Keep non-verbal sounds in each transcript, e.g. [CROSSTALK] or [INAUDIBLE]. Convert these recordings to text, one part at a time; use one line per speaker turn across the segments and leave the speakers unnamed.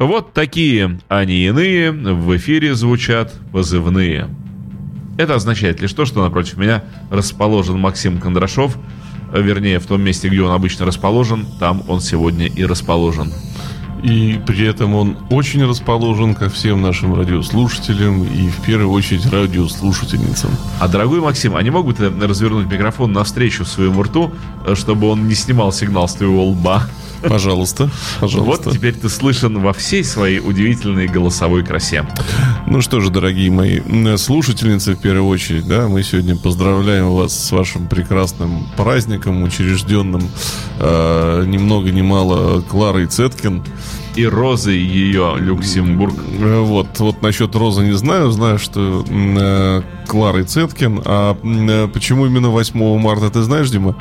Вот такие они иные, в эфире звучат позывные. Это означает лишь то, что напротив меня расположен Максим Кондрашов, вернее, в том месте, где он обычно расположен, там он сегодня и расположен.
И при этом он очень расположен ко всем нашим радиослушателям и в первую очередь радиослушательницам.
А, дорогой Максим, а не могут развернуть микрофон навстречу своему рту, чтобы он не снимал сигнал с твоего лба?
Пожалуйста, пожалуйста.
Вот теперь ты слышен во всей своей удивительной голосовой красе.
Ну что же, дорогие мои слушательницы, в первую очередь, да, мы сегодня поздравляем вас с вашим прекрасным праздником, учрежденным э, ни много ни мало Кларой Цеткин.
И Розы ее Люксембург.
Э, вот, вот насчет Розы не знаю, знаю, что э, Кларой Цеткин. А э, почему именно 8 марта, ты знаешь, Дима?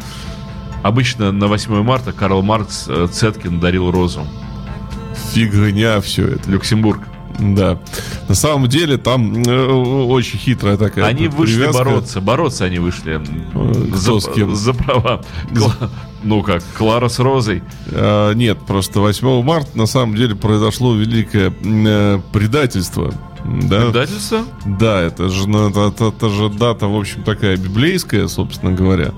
Обычно на 8 марта Карл Маркс э, Цеткин дарил розу.
Фигня все это.
Люксембург.
Да. На самом деле там э, очень хитрая такая
Они вышли привязка. бороться. Бороться они вышли.
Кто за, с кем?
За права. Кла... Ну как, Клара с Розой?
А, нет, просто 8 марта на самом деле произошло великое э, предательство.
Да? Предательство?
Да, это же, ну, это, это, это же дата, в общем, такая библейская, собственно говоря.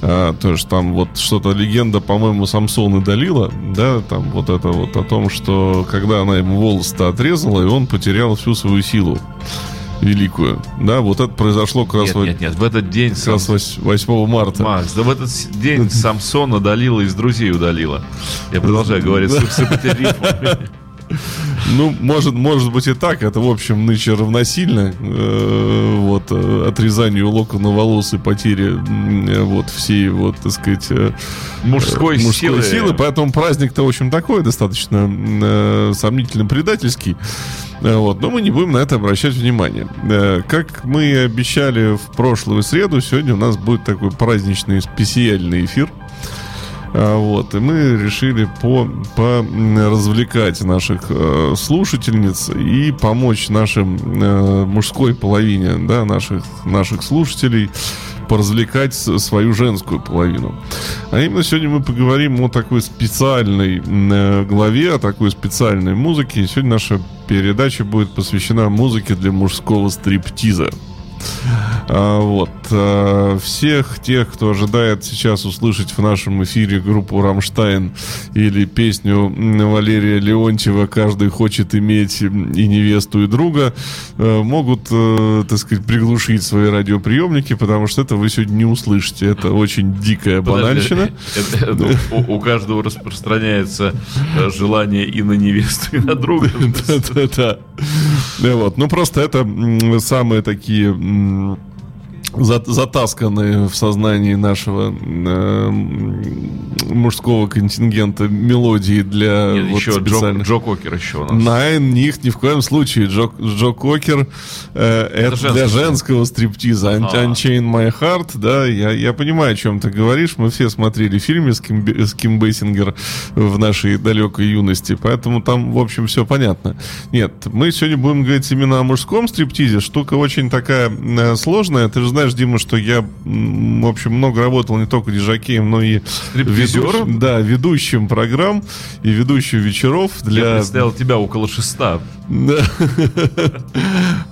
А, то есть там вот что-то легенда, по-моему, Самсон и Далила, да, там вот это вот о том, что когда она ему волосы отрезала, и он потерял всю свою силу великую. Да, вот это произошло как
раз... Нет, нет, нет, в этот день... Как
раз 8 марта.
Макс, да в этот день [LAUGHS] Самсона Далила из друзей удалила. Я продолжаю говорить с, с [LAUGHS]
ну, может, может быть и так. Это, в общем, нынче равносильно э, вот, э, отрезанию локона волос и потере э, вот всей, вот, так сказать, э,
мужской, мужской силы. силы.
Поэтому праздник-то, в общем, такой достаточно э, сомнительно предательский. Э, вот, но мы не будем на это обращать внимание. Э, как мы и обещали в прошлую среду, сегодня у нас будет такой праздничный специальный эфир. А, вот, и мы решили по, по развлекать наших э, слушательниц и помочь нашим э, мужской половине, да, наших, наших слушателей поразвлекать свою женскую половину. А именно сегодня мы поговорим о такой специальной э, главе, о такой специальной музыке. Сегодня наша передача будет посвящена музыке для мужского стриптиза. А, вот. А, всех тех, кто ожидает сейчас услышать в нашем эфире группу «Рамштайн» или песню Валерия Леонтьева «Каждый хочет иметь и невесту, и друга», а, могут, так сказать, приглушить свои радиоприемники, потому что это вы сегодня не услышите. Это очень дикая банальщина.
У каждого распространяется желание и на невесту, и на друга. [LAUGHS]
Да-да-да. Вот. Ну, просто это самые такие затасканные в сознании нашего э, мужского контингента мелодии для
Нет, вот еще специальных... Джо, Джо Кокер еще у нас.
На них ни в коем случае. Джо, Джо Кокер э, это, это для женского стриптиза. А. Unchain My Heart, да, я, я понимаю, о чем ты говоришь. Мы все смотрели фильмы с Ким, с Ким Бейсингер в нашей далекой юности, поэтому там, в общем, все понятно. Нет, мы сегодня будем говорить именно о мужском стриптизе. Штука очень такая э, сложная. Ты же знаешь, Дима, что я, в общем, много работал не только диск-жокеем, но и ведущим, да, ведущим программ и ведущим вечеров для...
Я представил тебя около шеста. [LAUGHS]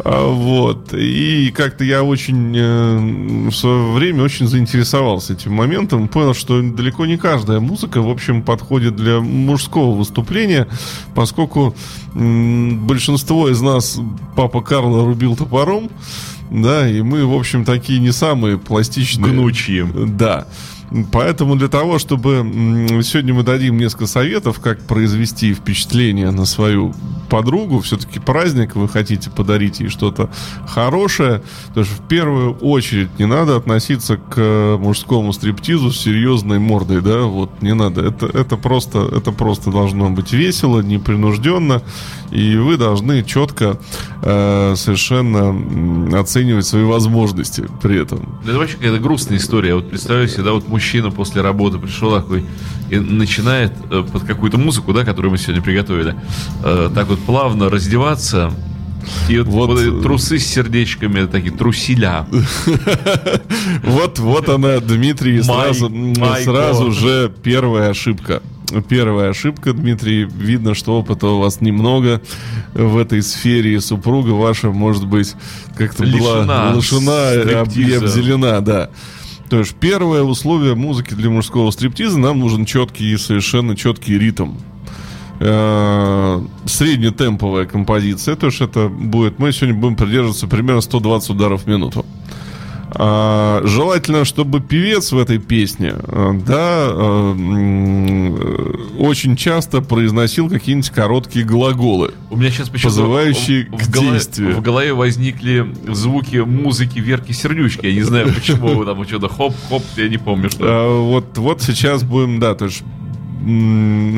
А, вот. И как-то я очень э, в свое время очень заинтересовался этим моментом. Понял, что далеко не каждая музыка, в общем, подходит для мужского выступления, поскольку большинство из нас папа Карла рубил топором. Да, и мы, в общем, такие не самые пластичные.
Гнучьи.
Да. Поэтому для того, чтобы сегодня мы дадим несколько советов, как произвести впечатление на свою подругу, все-таки праздник, вы хотите подарить ей что-то хорошее, то есть в первую очередь не надо относиться к мужскому стриптизу с серьезной мордой, да, вот не надо. Это, это просто, это просто должно быть весело, непринужденно, и вы должны четко э, совершенно оценивать свои возможности при этом.
Это вообще какая-то грустная история. Вот представляю себе, да, вот мужчина после работы пришел такой и начинает э, под какую-то музыку, да, которую мы сегодня приготовили, э, так вот плавно раздеваться, и вот, вот, вот трусы с сердечками, такие трусиля. [LAUGHS]
Вот, вот она, Дмитрий, сразу, сразу же первая ошибка. Первая ошибка, Дмитрий. Видно, что опыта у вас немного в этой сфере. И супруга ваша, может быть, как-то была лишена и обделена, да. То есть первое условие музыки для мужского стриптиза нам нужен четкий и совершенно четкий ритм. Э, среднетемповая композиция, то есть это будет, мы сегодня будем придерживаться примерно 120 ударов в минуту. А, желательно, чтобы певец в этой песне, э, да, э, очень часто произносил какие-нибудь короткие глаголы.
У меня сейчас
почему позывающие в,
к голове, действию. В голове возникли звуки музыки Верки Сердючки. Я не знаю, почему там что-то хоп-хоп, я не помню, что.
А, вот, вот сейчас будем, да, то есть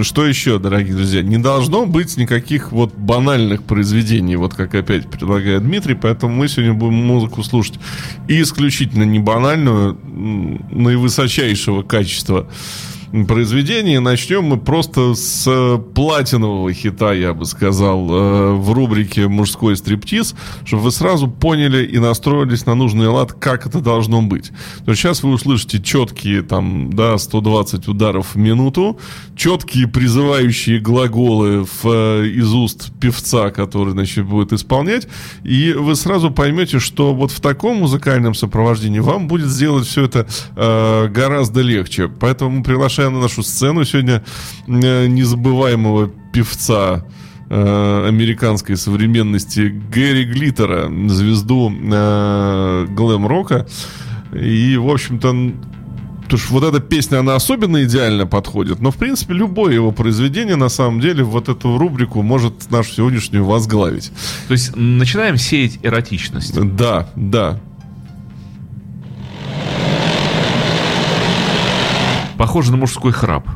что еще, дорогие друзья? Не должно быть никаких вот банальных произведений, вот как опять предлагает Дмитрий, поэтому мы сегодня будем музыку слушать и исключительно не банальную, наивысочайшего качества произведение. Начнем мы просто с платинового хита, я бы сказал, э, в рубрике «Мужской стриптиз», чтобы вы сразу поняли и настроились на нужный лад, как это должно быть. То есть сейчас вы услышите четкие, там, да, 120 ударов в минуту, четкие призывающие глаголы в, э, из уст певца, который, значит, будет исполнять, и вы сразу поймете, что вот в таком музыкальном сопровождении вам будет сделать все это э, гораздо легче. Поэтому мы приглашаем приглашаем на нашу сцену сегодня э, незабываемого певца э, американской современности Гэри Глиттера, звезду э, глэм-рока. И, в общем-то, Потому что вот эта песня, она особенно идеально подходит. Но, в принципе, любое его произведение, на самом деле, вот эту рубрику может нашу сегодняшнюю возглавить.
То есть начинаем сеять эротичность.
Да, да.
Похоже на мужской храп.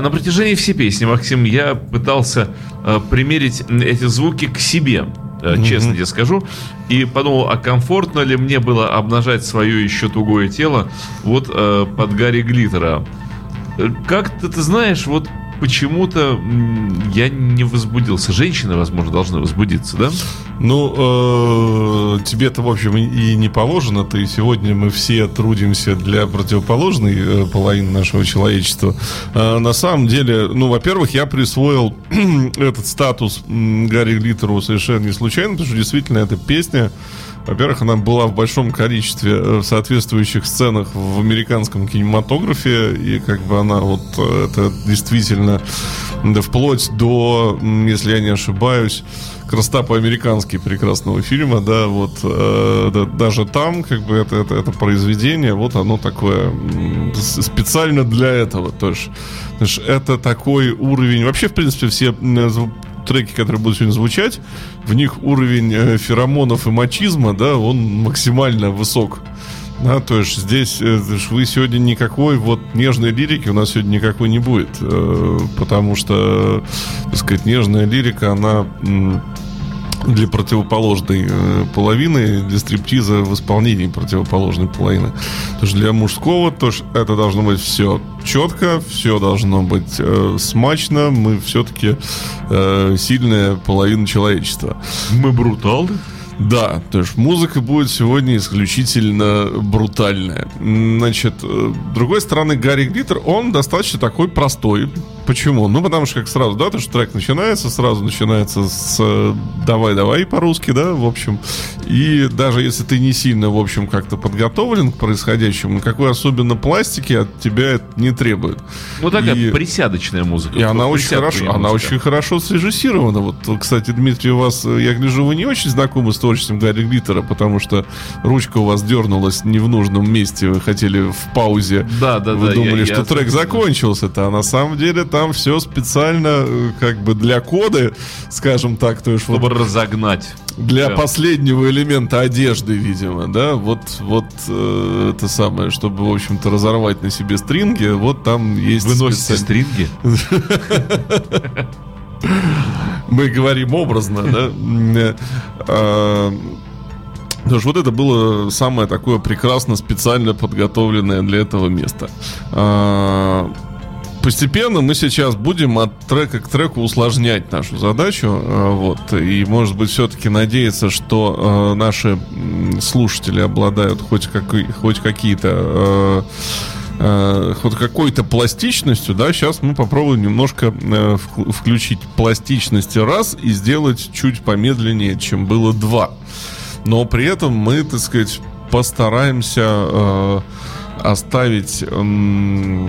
На протяжении всей песни, Максим, я пытался э, примерить эти звуки к себе, э, mm-hmm. честно тебе скажу, и подумал, а комфортно ли мне было обнажать свое еще тугое тело вот э, под Гарри Глиттера. Как-то, ты знаешь, вот почему-то я не возбудился. Женщины, возможно, должны возбудиться, да?
Ну, э, тебе-то, в общем, и не положено. Ты сегодня мы все трудимся для противоположной э, половины нашего человечества. Э, на самом деле, ну, во-первых, я присвоил [CLEARS THROAT] этот статус Гарри Глиттеру совершенно не случайно, потому что действительно эта песня во-первых, она была в большом количестве э, в соответствующих сценах в американском кинематографе, и как бы она вот э, это действительно да, вплоть до, если я не ошибаюсь, красота по-американски прекрасного фильма, да, вот э, да, даже там, как бы это, это, это произведение, вот оно такое специально для этого, то есть это такой уровень, вообще, в принципе, все треки, которые будут сегодня звучать, в них уровень э, феромонов и мачизма, да, он максимально высок. Да, то есть здесь э, вы сегодня никакой вот нежной лирики у нас сегодня никакой не будет, э, потому что, так сказать, нежная лирика, она для противоположной э, половины, для стриптиза в исполнении противоположной половины. То есть для мужского то это должно быть все четко, все должно быть э, смачно. Мы все-таки э, сильная половина человечества.
Мы бруталы?
Да, то есть музыка будет сегодня исключительно брутальная. Значит, э, с другой стороны, Гарри Глиттер, он достаточно такой простой. Почему? Ну, потому что как сразу, да, то, что трек начинается, сразу начинается с «давай-давай» по-русски, да, в общем. И даже если ты не сильно, в общем, как-то подготовлен к происходящему, никакой особенно пластики от тебя это не требует.
Ну, такая и... присядочная музыка.
И она очень хорошо, она очень хорошо срежиссирована. Вот, кстати, Дмитрий, у вас, я гляжу, вы не очень знакомы с творчеством Гарри Глиттера, потому что ручка у вас дернулась не в нужном месте, вы хотели в паузе.
Да, да,
вы
да.
думали, я, что я... трек закончился-то, а на самом деле там все специально э, как бы для коды, скажем так. То есть
Чтобы вот разогнать.
Для Прям. последнего элемента одежды, видимо, да, вот, вот э, это самое, чтобы, в общем-то, разорвать на себе стринги, вот там есть...
Вы носите специаль... стринги? [LAUGHS]
Мы говорим образно, да? А, потому что вот это было самое такое прекрасно специально подготовленное для этого место. А, постепенно мы сейчас будем от трека к треку усложнять нашу задачу. А, вот, и, может быть, все-таки надеяться, что наши слушатели обладают хоть, какой, хоть какие-то э, хоть какой-то пластичностью, да, сейчас мы попробуем немножко э, включить пластичность раз и сделать чуть помедленнее, чем было два. Но при этом мы, так сказать, постараемся э, оставить э,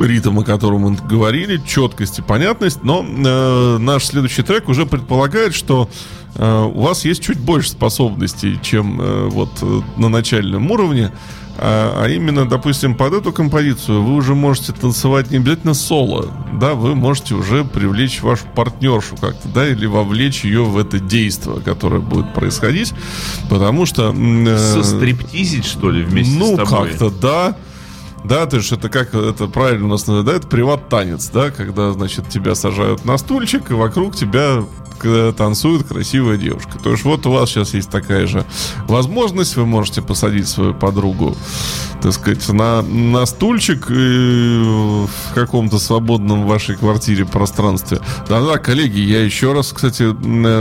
ритм, о котором мы говорили, четкость и понятность, но э, наш следующий трек уже предполагает, что э, у вас есть чуть больше способностей, чем э, вот э, на начальном уровне. А, а именно, допустим, под эту композицию вы уже можете танцевать не обязательно соло, да, вы можете уже привлечь вашу партнершу как-то, да, или вовлечь ее в это действие, которое будет происходить, потому что...
Э, Состриптизить, что ли, вместе
ну,
с тобой?
Ну, как-то, да. Да, то есть это как это правильно у нас называют, да, это приват-танец, да, когда, значит, тебя сажают на стульчик, и вокруг тебя танцует красивая девушка. То есть вот у вас сейчас есть такая же возможность, вы можете посадить свою подругу, так сказать, на, на стульчик в каком-то свободном в вашей квартире пространстве. Да-да, коллеги, я еще раз, кстати,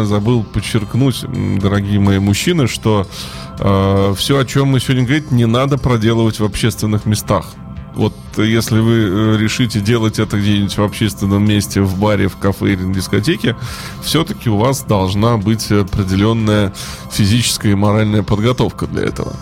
забыл подчеркнуть, дорогие мои мужчины, что э, все, о чем мы сегодня говорим, не надо проделывать в общественных местах вот если вы э, решите делать это где-нибудь в общественном месте, в баре, в кафе или на дискотеке, все-таки у вас должна быть определенная физическая и моральная подготовка для этого.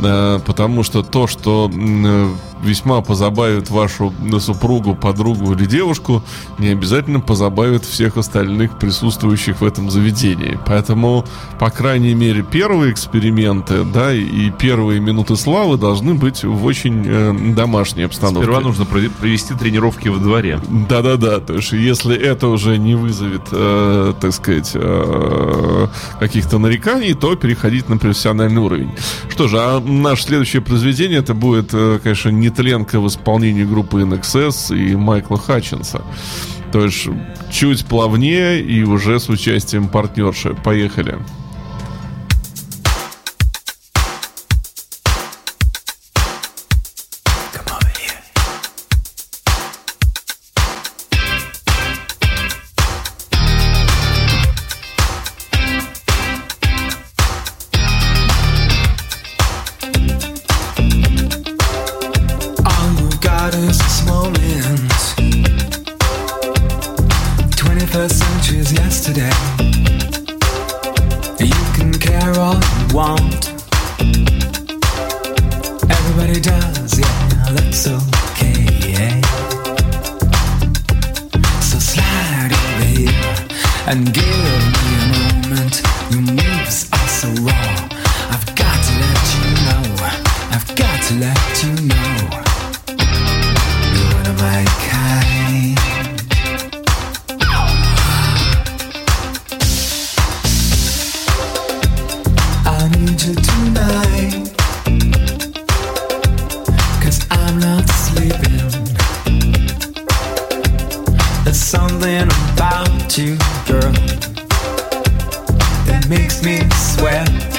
Э, потому что то, что э, весьма позабавит вашу супругу, подругу или девушку, не обязательно позабавит всех остальных присутствующих в этом заведении. Поэтому, по крайней мере, первые эксперименты, да, и первые минуты славы должны быть в очень э, домашней обстановке.
Сперва нужно провести тренировки во дворе.
Да-да-да, то есть если это уже не вызовет, э, так сказать, э, каких-то нареканий, то переходить на профессиональный уровень. Что же, а наше следующее произведение это будет, э, конечно, не нетленка в исполнении группы NXS и Майкла Хатчинса. То есть чуть плавнее и уже с участием партнерши. Поехали. There's something about you, girl, that makes me sweat.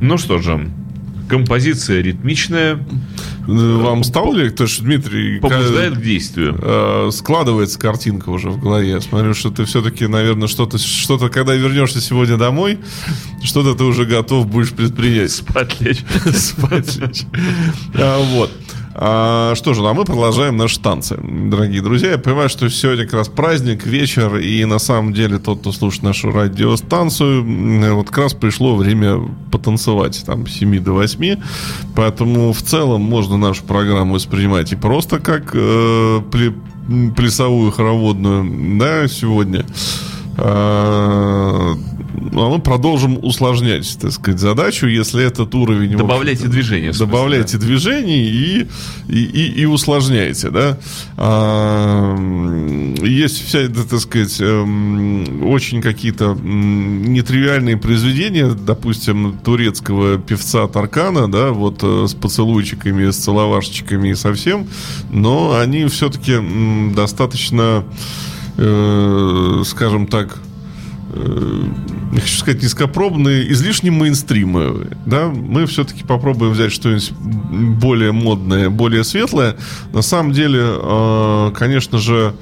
Ну что же, композиция ритмичная.
Вам стало ли, то что Дмитрий...
Побуждает к действию.
Э, складывается картинка уже в голове. Я смотрю, что ты все-таки, наверное, что-то, что-то, когда вернешься сегодня домой, что-то ты уже готов будешь предпринять.
Спать лечь. [LAUGHS]
Спать лечь. А, вот. А, что же, ну, а мы продолжаем наши танцы, дорогие друзья. Я понимаю, что сегодня как раз праздник, вечер, и на самом деле тот, кто слушает нашу радиостанцию, вот как раз пришло время потанцевать там с 7 до 8. Поэтому в целом можно нашу программу воспринимать и просто как э, плясовую хороводную, да, сегодня. Ну, а мы продолжим усложнять, так сказать, задачу, если этот уровень...
Добавляйте движения.
Добавляйте да. движений и, и, и, и усложняйте, да. А, есть вся, так сказать, эм, очень какие-то нетривиальные произведения, допустим, турецкого певца Таркана, да, вот э, с поцелуйчиками, с целовашечками и совсем, но они все-таки достаточно э, скажем так, э, не хочу сказать низкопробные, излишне мейнстримовые. Да? Мы все-таки попробуем взять что-нибудь более модное, более светлое. На самом деле, э, конечно же,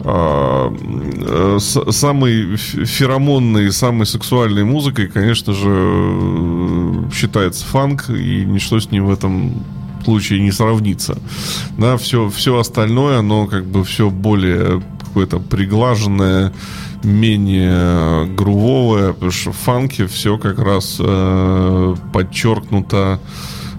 э, э, самой феромонной, самой сексуальной музыкой, конечно же, считается фанк, и ничто с ним в этом случае не сравнится. Да, все, все остальное, оно как бы все более какое-то приглаженное, менее грувовое, потому что в фанке все как раз э, подчеркнуто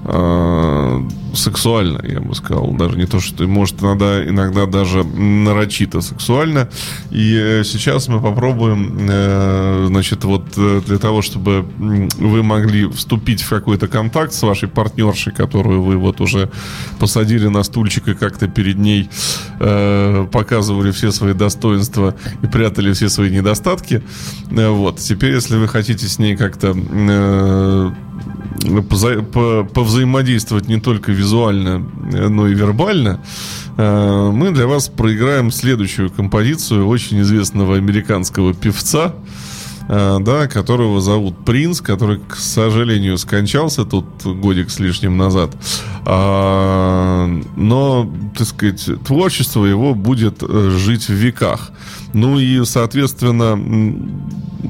э, сексуально, я бы сказал. Даже не то, что, может, иногда, иногда даже нарочито сексуально. И э, сейчас мы попробуем, э, значит, вот для того, чтобы вы могли вступить в какой-то контакт с вашей партнершей, которую вы вот уже посадили на стульчик и как-то перед ней показывали все свои достоинства и прятали все свои недостатки. Вот. Теперь, если вы хотите с ней как-то повзаимодействовать не только визуально, но и вербально, э, мы для вас проиграем следующую композицию очень известного американского певца, э, да, которого зовут Принц, который, к сожалению, скончался тут годик с лишним назад. А, но, так сказать, творчество его будет э, жить в веках. Ну и, соответственно,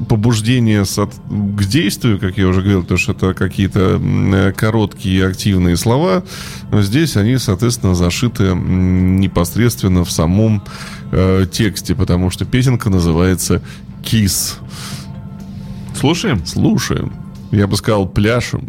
побуждение к действию, как я уже говорил, то что это какие-то короткие активные слова, здесь они, соответственно, зашиты непосредственно в самом э, тексте, потому что песенка называется «Кис».
Слушаем?
Слушаем. Я бы сказал, пляшем.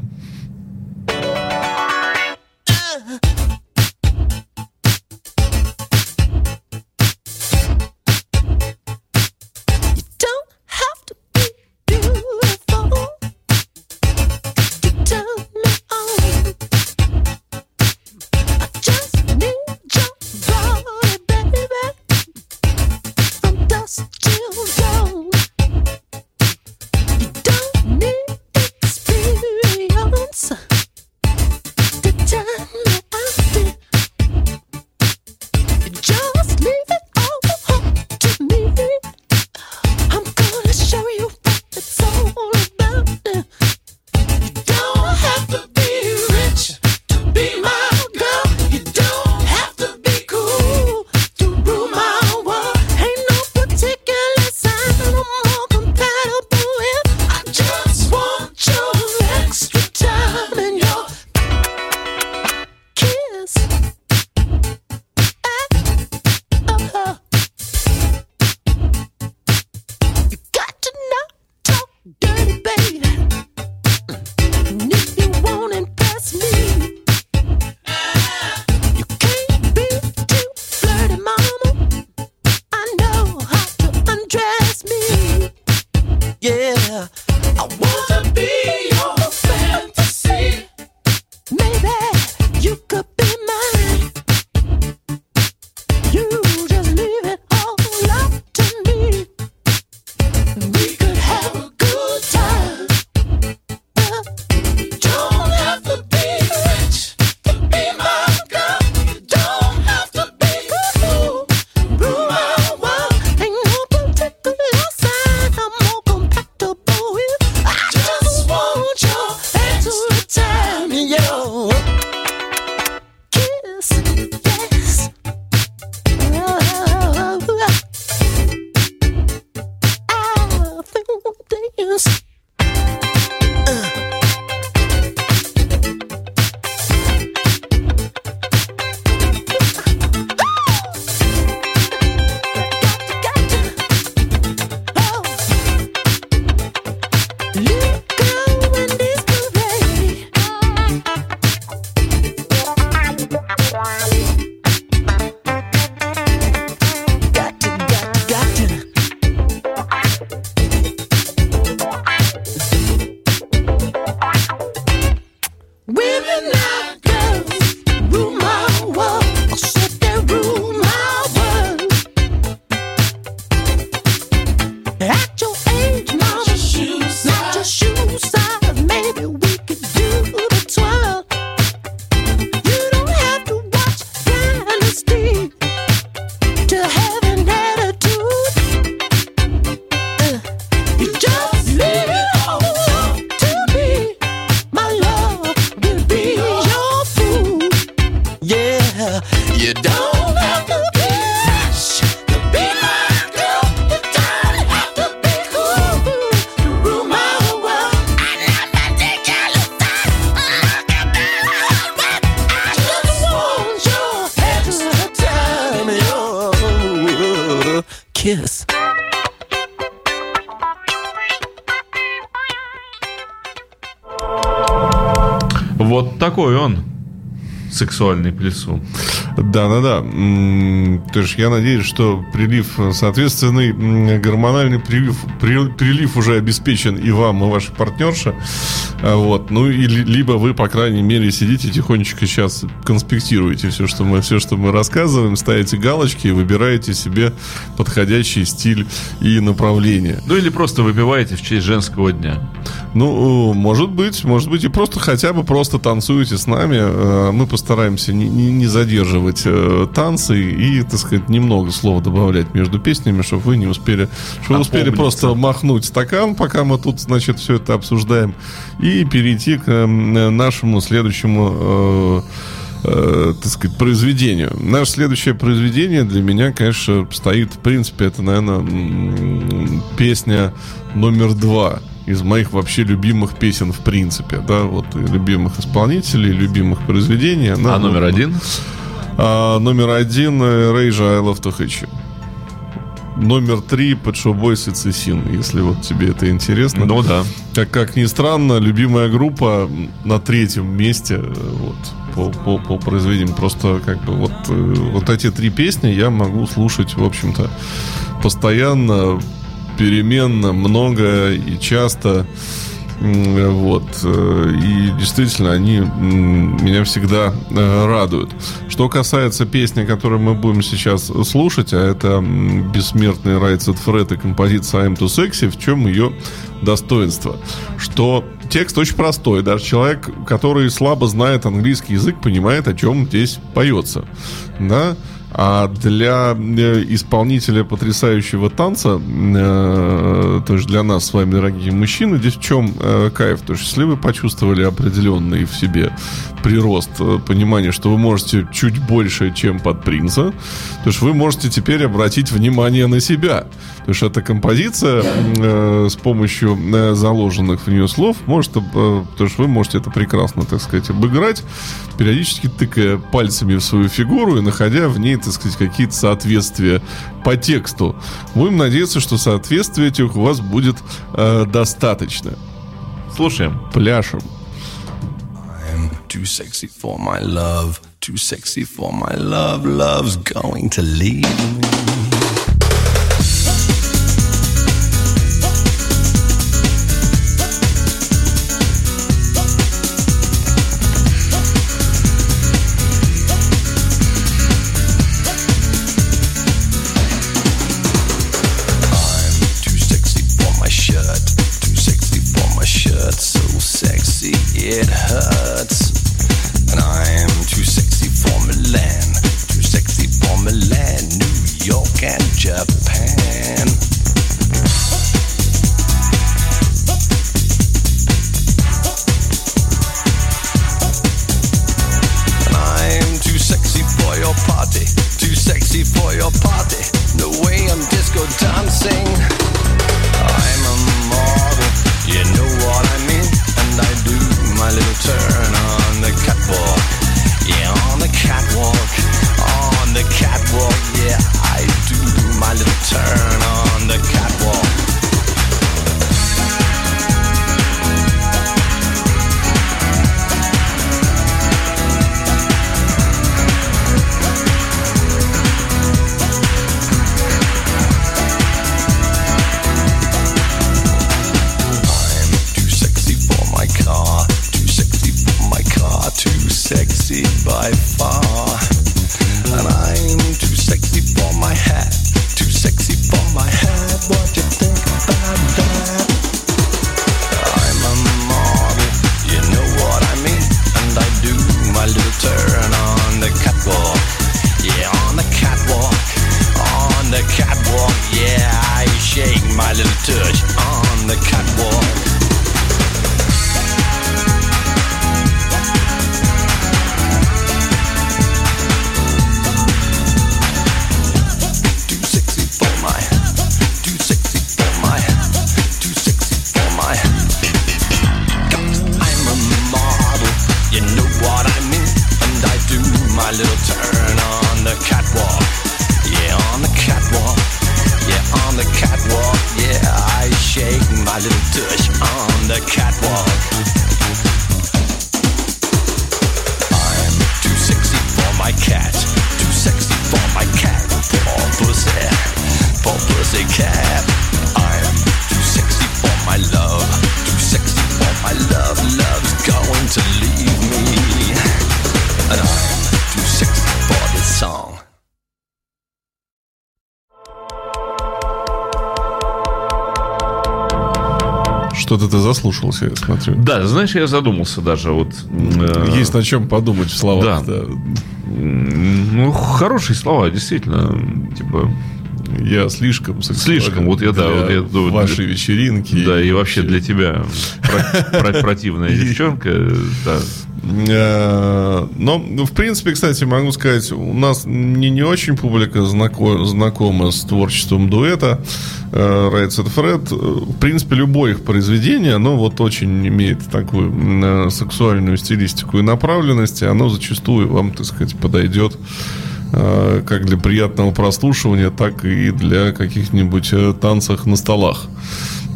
Вот такой он сексуальный плесун.
Да-да-да. То есть я надеюсь, что прилив, соответственный гормональный прилив, прилив уже обеспечен и вам, и вашей партнерше. А вот. Ну, и либо вы, по крайней мере, сидите тихонечко сейчас конспектируете все, что мы, все, что мы рассказываем, ставите галочки и выбираете себе подходящий стиль и направление.
Ну, или просто выпиваете в честь женского дня.
Ну, может быть, может быть, и просто хотя бы просто танцуете с нами. Э, мы постараемся не, не, не задерживать э, танцы и, так сказать, немного слов добавлять между песнями, чтобы вы не успели, чтобы вы успели просто махнуть стакан, пока мы тут, значит, все это обсуждаем, и перейти к э, нашему следующему э, э, так сказать, произведению. Наше следующее произведение для меня, конечно, стоит, в принципе, это, наверное, песня номер два из моих вообще любимых песен в принципе, да, вот любимых исполнителей, любимых произведений.
Она, а номер один?
А, номер один Рейжа I Love to Hit You. Номер три Boys и Цесин, если вот тебе это интересно.
Ну да.
Как, как ни странно, любимая группа на третьем месте вот, по, по, по произведениям. Просто как бы вот, э, вот эти три песни я могу слушать, в общем-то, постоянно, переменно, много и часто. Вот. Э, и действительно, они меня всегда э, радуют. Что касается песни, которую мы будем сейчас слушать, а это бессмертный Райцет Фред и композиция I'm Too Sexy, в чем ее достоинство? Что текст очень простой. Даже человек, который слабо знает английский язык, понимает, о чем здесь поется. Да? А для э, исполнителя потрясающего танца, э, то есть для нас с вами, дорогие мужчины, здесь в чем э, кайф? То есть если вы почувствовали определенный в себе прирост, понимание, что вы можете чуть больше, чем под принца, то есть вы можете теперь обратить внимание на себя. То есть эта композиция с помощью заложенных в нее слов может, то есть вы можете это прекрасно, так сказать, обыграть, периодически тыкая пальцами в свою фигуру и находя в ней, так сказать, какие-то соответствия по тексту. Будем надеяться, что соответствия этих у вас будет э, достаточно.
Слушаем.
Пляшем.
Too sexy for my love, too sexy for my love, love's going to leave me. Japan. my little turn on the catwalk. Yeah, on the catwalk. Yeah, on the catwalk. Yeah, I shake my little tush on the catwalk. I'm too sexy for my cat. Too sexy for my cat. Poor pussy. Poor pussy cat.
Что-то ты заслушался, я смотрю.
Да, знаешь, я задумался даже вот. э,
Есть на чем подумать в словах.
Да. м, Ну, хорошие слова, действительно. Типа,
Я слишком
Слишком, вот я, да,
для
вот я
вашей вечеринки.
да, и вообще для тебя про- про- противная [LAUGHS] девчонка, да.
Э, Но, в принципе, кстати, могу сказать, у нас не, не очень публика знако- знакома с творчеством дуэта Said Fred. Э, В принципе, любое их произведение, оно вот очень имеет такую э, сексуальную стилистику и направленность, и оно зачастую вам, так сказать, подойдет как для приятного прослушивания, так и для каких-нибудь э, танцев на столах.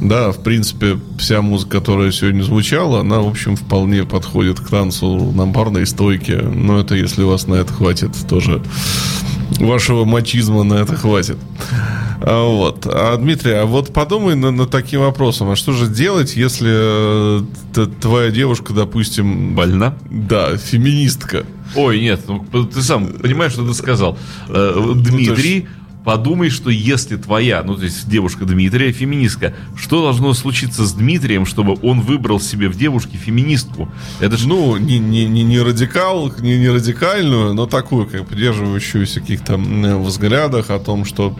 Да, в принципе, вся музыка, которая сегодня звучала, она, в общем, вполне подходит к танцу на барной стойке. Но это если у вас на это хватит тоже вашего мачизма на это хватит. А, Вот. А, Дмитрий, а вот подумай над, над таким вопросом. А что же делать, если э, твоя девушка, допустим,
Больна?
да, феминистка?
Ой, нет, ну, ты сам понимаешь, что ты сказал. Э, Дмитрий, подумай, что если твоя, ну, то есть девушка Дмитрия, феминистка, что должно случиться с Дмитрием, чтобы он выбрал себе в девушке феминистку? Это же
Ну, не, не, не, не радикал, не, не радикальную, но такую, как придерживающуюся каких-то взглядах о том, что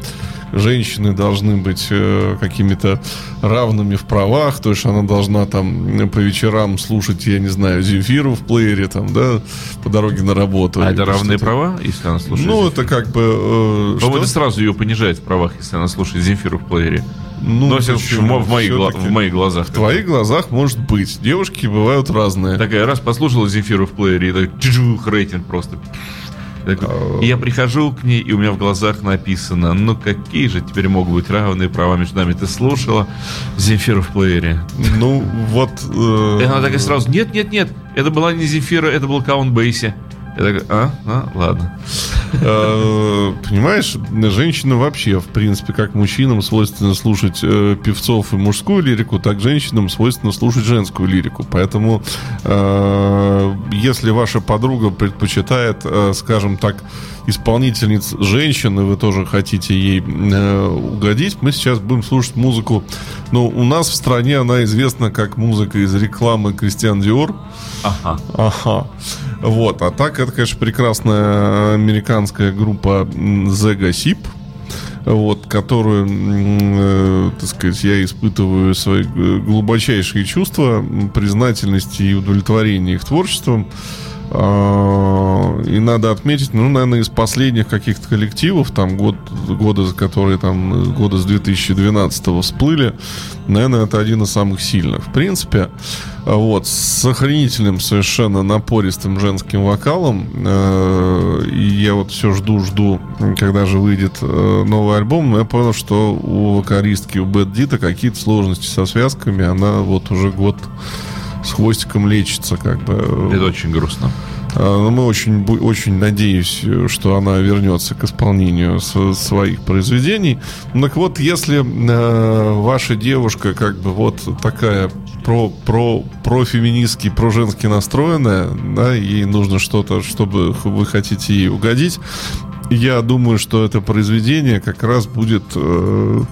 женщины должны быть э, какими-то равными в правах, то есть она должна там по вечерам слушать, я не знаю, Земфиру в плеере, там, да, по дороге на работу.
А это равные права, если она слушает?
Ну,
Земфиру?
это как бы... э,
По-моему, это сразу ее понижает в правах, если она слушает Земфиру в плеере.
Ну,
Но,
почему?
в моих, гла- в моих глазах.
В твоих глазах может быть. Девушки бывают разные.
Такая раз послушала Земфиру в плеере, и так рейтинг просто. Такой, и я прихожу к ней, и у меня в глазах написано, ну какие же теперь могут быть равные права между нами. Ты слушала Земфиру в плеере?
Ну, вот... э,
И она такая сразу, нет, нет, нет, это была не Земфира, это был Каунт Бейси. Я такой, а, а, ладно.
Э, Понимаешь, женщинам вообще, в принципе, как мужчинам свойственно слушать э, певцов и мужскую лирику, так женщинам свойственно слушать женскую лирику. Поэтому, э, если ваша подруга предпочитает, скажем так, исполнительниц женщин, и вы тоже хотите ей э, угодить, мы сейчас будем слушать музыку. Ну, у нас в стране она известна как музыка из рекламы Кристиан Диор.
Ага.
Ага. Вот. А так, это, конечно, прекрасная американская группа The Gossip, вот, которую, э, так сказать, я испытываю свои э, глубочайшие чувства признательности и удовлетворения их творчеством. А, И надо отметить, ну, наверное, из последних каких-то коллективов, там, год, года, которые там, года с 2012 всплыли, наверное, это один из самых сильных. В принципе, вот, с охренительным совершенно напористым женским вокалом. Э, И я вот все жду-жду, когда же выйдет э, новый альбом. Но я понял, что у вокалистки, у Бэт Дита какие-то сложности со связками. Она вот уже год с хвостиком лечится, как бы.
Это очень грустно.
А, Но мы очень, очень надеюсь, что она вернется к исполнению своих произведений. Ну, Так вот, если э, ваша девушка как бы вот такая про, про, профеминистски, проженски настроенная, да, ей нужно что-то, чтобы вы хотите ей угодить, я думаю, что это произведение как раз будет... э,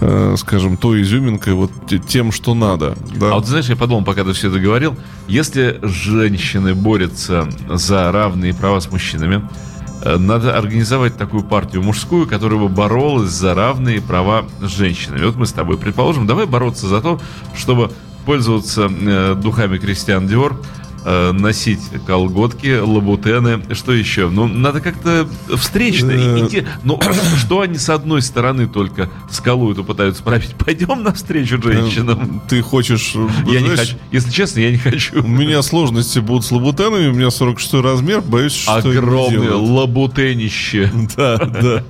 э, скажем, той изюминкой, вот те- тем, что надо. Да?
А вот знаешь, я подумал, пока ты все это говорил, если женщины борются за равные права с мужчинами, э, надо организовать такую партию мужскую, которая бы боролась за равные права с женщинами. Вот мы с тобой предположим, давай бороться за то, чтобы пользоваться э, духами Кристиан Диор, носить колготки, лабутены, что еще? Ну, надо как-то встречно
Э.
идти. Ну, [CLEARS THROAT] что они с одной стороны только скалу эту пытаются пробить? [LAUGHS] Пойдем навстречу женщинам.
Ты хочешь... [LAUGHS]
Я не хочу. Если честно, я не хочу.
У меня сложности будут с лабутенами, у меня 46 размер, боюсь, что...
Огромное лабутенище. [LAUGHS]
Да, да.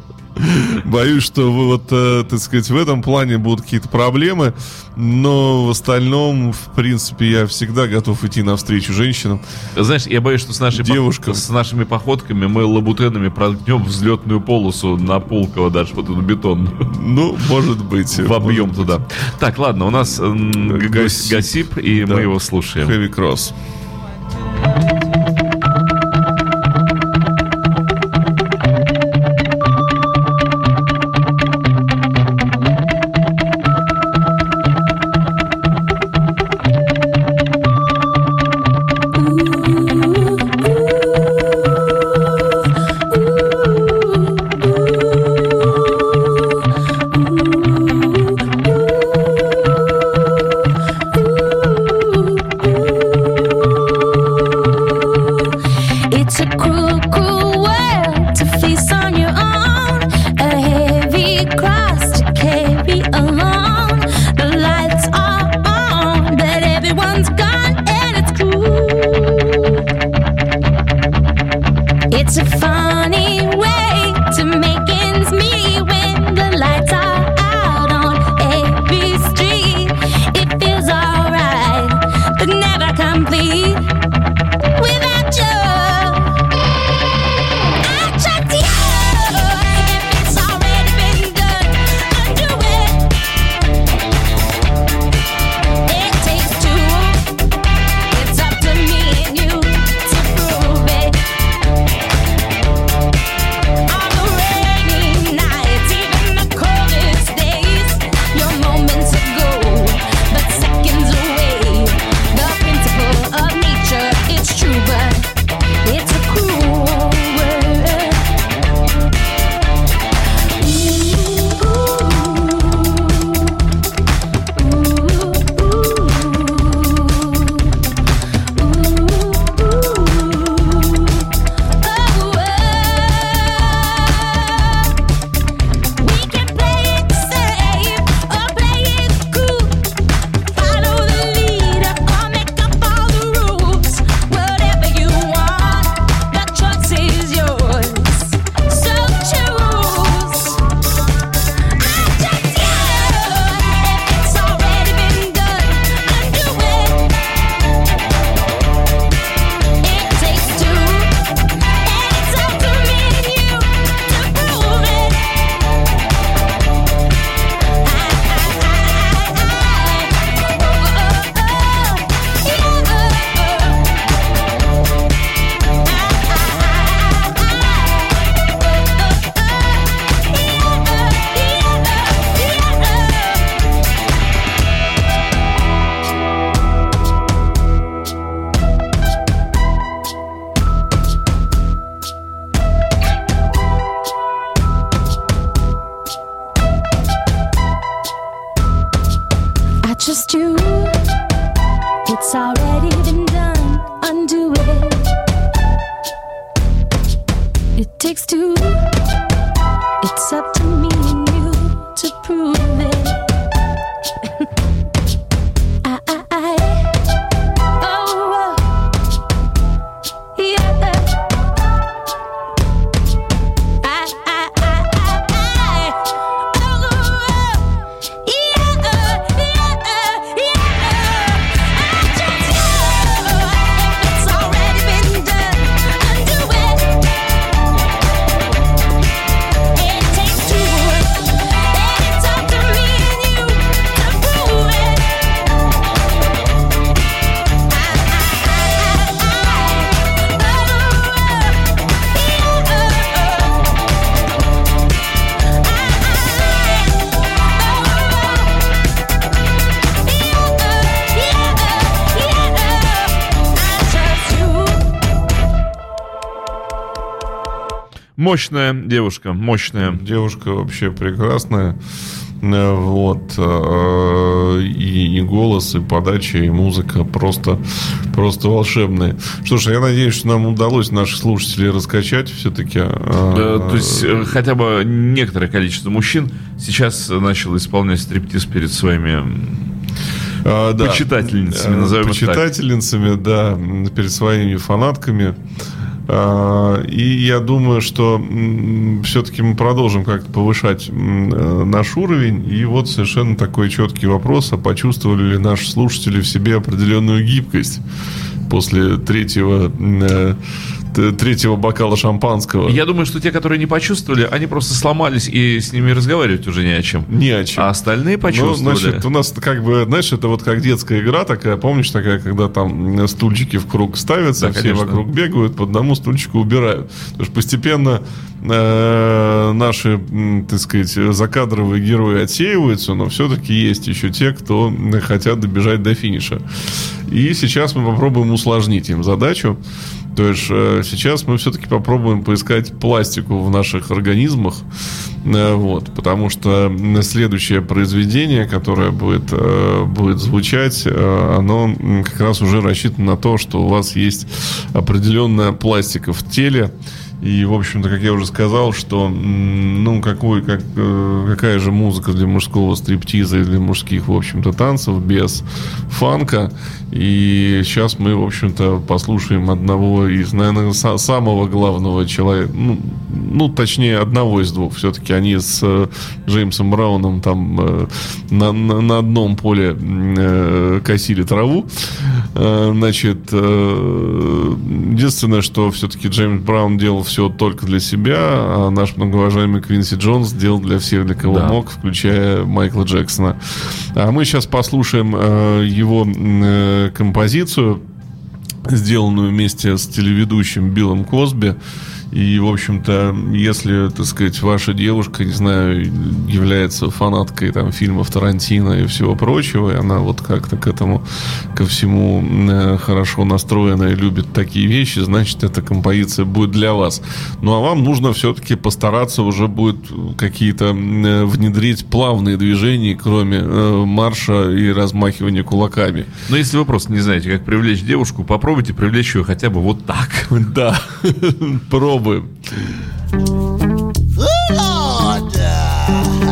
Боюсь, что вы вот, э, так сказать, в этом плане будут какие-то проблемы, но в остальном, в принципе, я всегда готов идти навстречу женщинам.
Знаешь, я боюсь, что с, нашей пох-
Девушкам.
с нашими походками мы лабутенами проткнем взлетную полосу на Пулково даже, вот эту бетонную.
Ну, может быть.
Вобьем
может
туда. Так, ладно, у нас
Гасип.
И
Да.
мы его
быть.
слушаем.
Trust you. It's already been done. Undo it. It takes two. It's up to
Мощная девушка, мощная.
Девушка вообще прекрасная. Э, Вот. э, И, и голос, и подача, и музыка просто, просто волшебные. Что ж, я надеюсь, что нам удалось наших слушателей раскачать все-таки.
Да, то есть э, хотя бы некоторое количество мужчин сейчас начало исполнять стриптиз перед своими
А, да.
Почитательницами,
Э,
назовем их так.
Почитательницами, да, перед своими фанатками. А, И я думаю, что все-таки мы продолжим как-то повышать э, наш уровень. И вот совершенно такой четкий вопрос, а почувствовали ли наши слушатели в себе определенную гибкость после третьего, э, третьего бокала шампанского?
Я думаю, что те, которые не почувствовали, они просто сломались, и с ними разговаривать уже не о чем.
Не о чем.
А остальные
Ну,
почувствовали.
значит, у нас как бы, знаешь, это вот как детская игра такая, помнишь, такая, когда там стульчики в круг ставятся,
Да,
все
конечно.
вокруг бегают, по одному стульчику убирают. Потому что постепенно э, наши, так сказать, закадровые герои отсеиваются, но все-таки есть еще те, кто хотят добежать до финиша. И сейчас мы попробуем усложнить им задачу. То есть э, сейчас мы все-таки попробуем поискать пластику в наших организмах. Э, Вот, потому что следующее произведение, которое будет, э, будет звучать, оно как раз уже рассчитано на то, что у вас есть определенная пластика в теле. И, в общем-то, как я уже сказал, что, ну, какой, как, э, какая же музыка для мужского стриптиза и для мужских, в общем-то, танцев без фанка. И сейчас мы, в общем-то, послушаем одного из, наверное, са- самого главного человека, ну, ну, точнее, одного из двух. Все-таки они с э, Джеймсом Брауном там э, на, на- на одном поле э, косили траву. Э, значит, э, единственное, что все-таки Джеймс Браун делал все только для себя, а наш многоуважаемый Квинси Джонс делал для всех, для кого
Да.
мог, включая Майкла Джексона. А мы сейчас послушаем э, его э, композицию, сделанную вместе с телеведущим Биллом Косби. И, в общем-то, если, так сказать, ваша девушка, не знаю, является фанаткой там фильмов Тарантино и всего прочего, и она вот как-то к этому, ко всему э, хорошо настроена и любит такие вещи, значит, эта композиция будет для вас. Ну, а вам нужно все-таки постараться уже будет какие-то э, внедрить плавные движения, кроме э, марша и размахивания кулаками.
Но если вы просто не знаете, как привлечь девушку, попробуйте привлечь ее хотя бы вот так.
Да, [LAUGHS] пробуем.
Lord.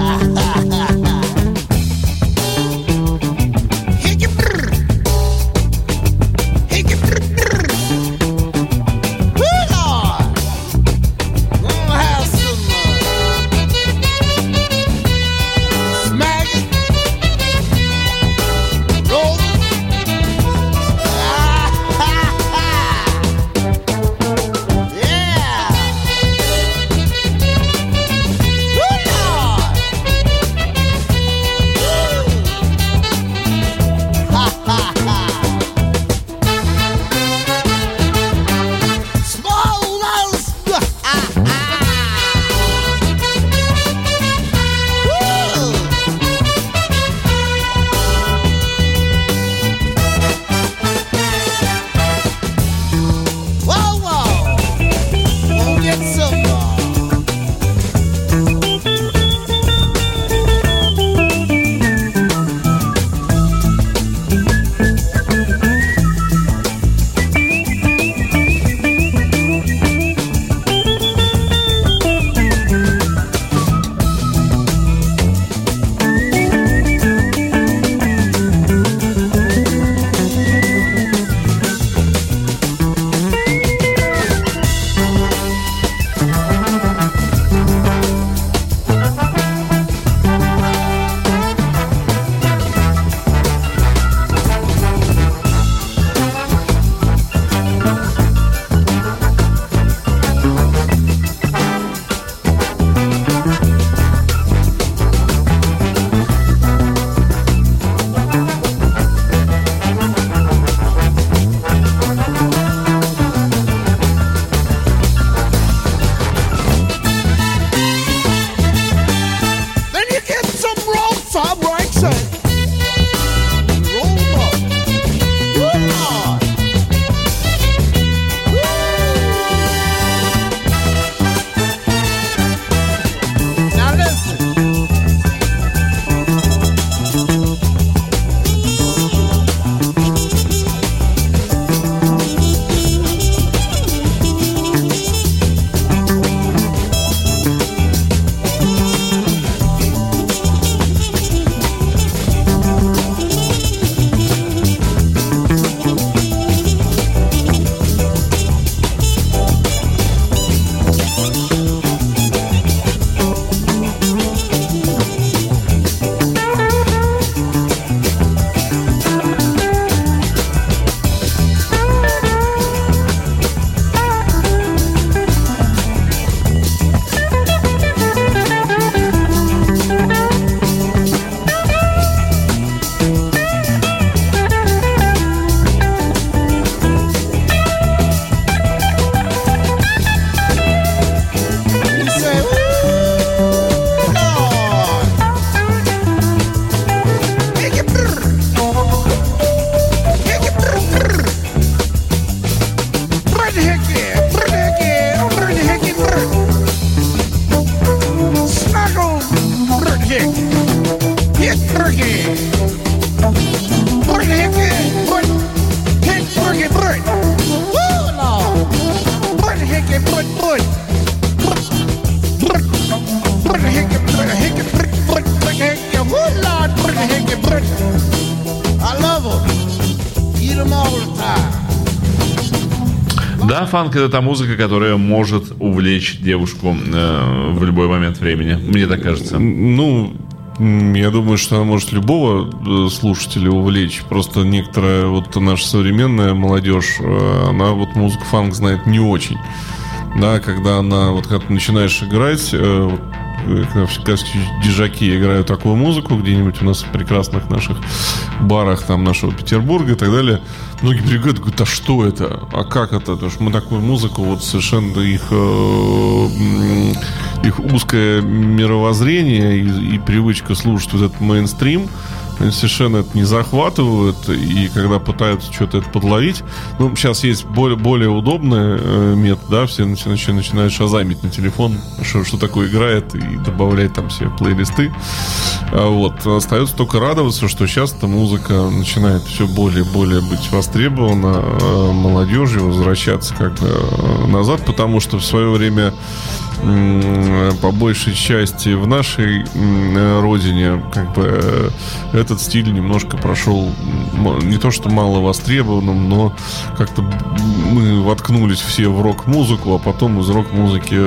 Фанк это та музыка, которая может увлечь девушку э, в любой момент времени. Мне так кажется.
Ну, я думаю, что она может любого э, слушателя увлечь. Просто некоторая вот наша современная молодежь, э, она вот музыку фанк знает не очень. Да, когда она, вот ты начинаешь играть, э, вот, когда дижаки играют такую музыку где-нибудь у нас в прекрасных наших барах там нашего Петербурга и так далее, многие и говорят, а что это? А как это? Потому что мы такую музыку, вот совершенно их, э, их узкое мировоззрение и, и привычка слушать вот этот мейнстрим, они совершенно это не захватывают, и когда пытаются что-то это подловить, ну, сейчас есть более, более удобный э, метод, да, все начи- начи- начинают шазамить на телефон, что, что такое играет, и добавлять там все плейлисты. А Вот. Остается только радоваться, что сейчас эта музыка начинает все более и более быть востребована э, молодежью, возвращаться как бы э, назад, потому что в свое время по большей части в нашей э, родине как бы э, этот стиль немножко прошел не то что мало востребованным, но как-то мы воткнулись все в рок-музыку, а потом из рок-музыки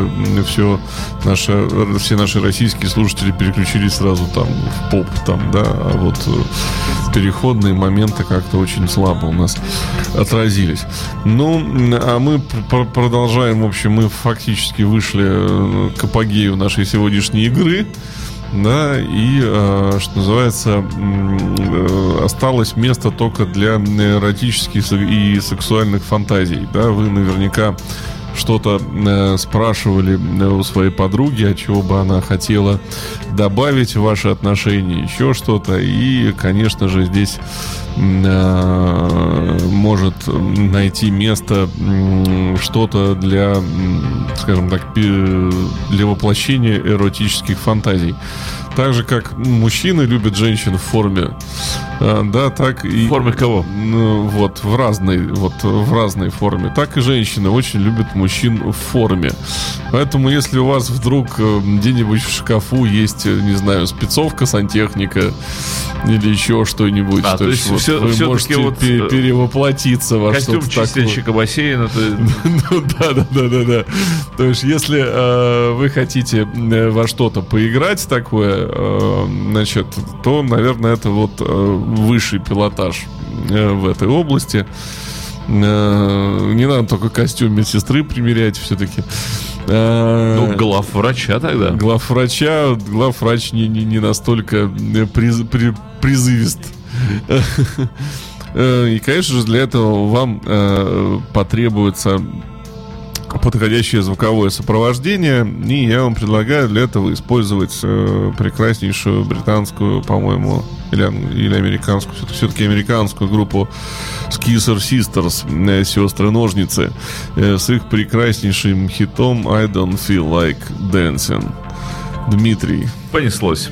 все наши, все наши российские слушатели переключились сразу там в поп, там, да, а вот э, переходные моменты как-то очень слабо у нас отразились. Ну, а мы пр- продолжаем, в общем, мы фактически вышли э, к апогею нашей сегодняшней игры. Да, и, э, что называется, э, осталось место только для эротических и сексуальных фантазий. Да, вы наверняка что-то э, спрашивали у своей подруги, от чего бы она хотела добавить в ваши отношения, еще что-то. И, конечно же, здесь может найти место что-то для, скажем так, для воплощения эротических фантазий. Так же, как мужчины любят женщин в форме, э, да, так и...
В форме кого?
Ну, вот, в разной, вот, в разной форме. Так и женщины очень любят мужчин в форме. Поэтому, если у вас вдруг э, где-нибудь в шкафу есть, э, не знаю, спецовка, сантехника или еще что-нибудь,
А, то есть
вот
всё-
вы
всё-таки
можете
вот,
пе-
э,
перевоплотиться во
Костюм
что-то такое.
чистильщика бассейна. [LAUGHS]
Ну да, да, да, да, да. То есть, если вы хотите во что-то поиграть такое, э, значит, то, наверное, это вот э, высший пилотаж э, в этой области. Не надо только костюм медсестры примерять все-таки.
Ну, глав врача тогда.
Главврача, главврач не, не, не настолько приз- при- призывист. [LAUGHS] И, конечно же, для этого вам э, потребуется подходящее звуковое сопровождение. И я вам предлагаю для этого использовать э, прекраснейшую британскую, по-моему, или, или американскую, все-таки, все-таки американскую группу Skisser Sisters, э, сестры-ножницы, э, с их прекраснейшим хитом I Don't Feel Like Dancing. Дмитрий.
Понеслось.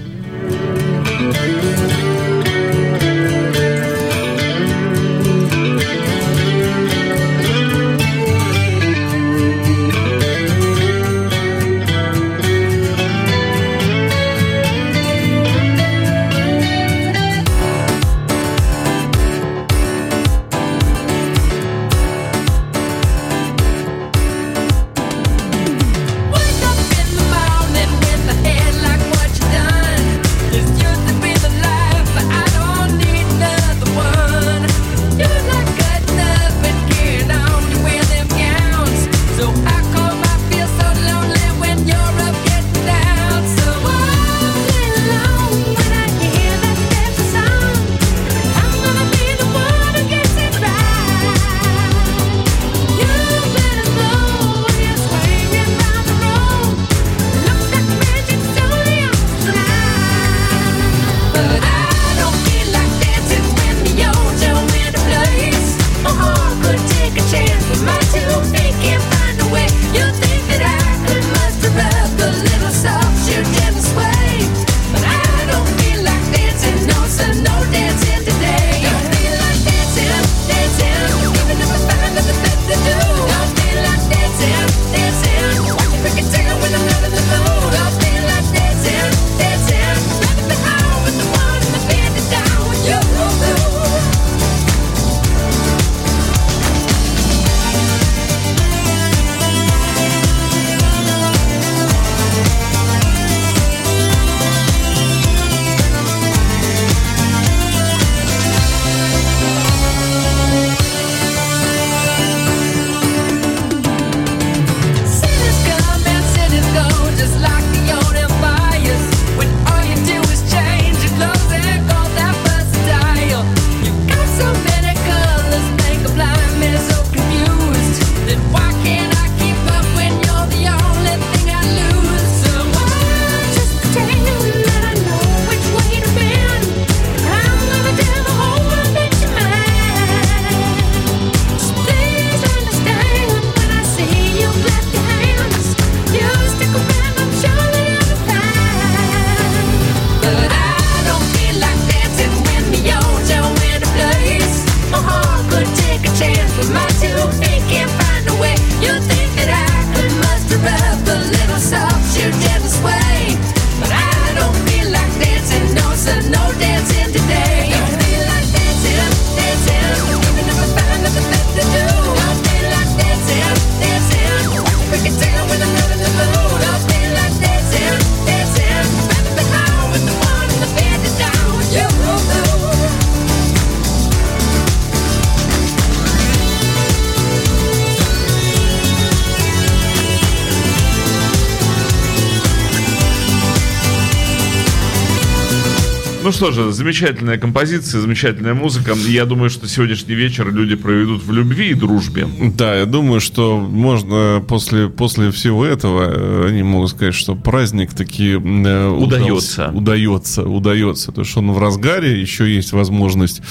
Что же, замечательная композиция, замечательная музыка. Я думаю, что сегодняшний вечер люди проведут в любви и дружбе.
Да, я думаю, что можно после, после всего этого э, они могут сказать, что праздник таки э,
Удается.
Удается, удается. Потому что он в разгаре, еще есть возможность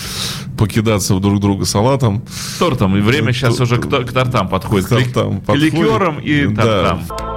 покидаться друг друга салатом.
Тортом. И время сейчас
то-
уже к, то- к тортам подходит.
к тортам
К
подходит.
ликерам и
Да.
тортам.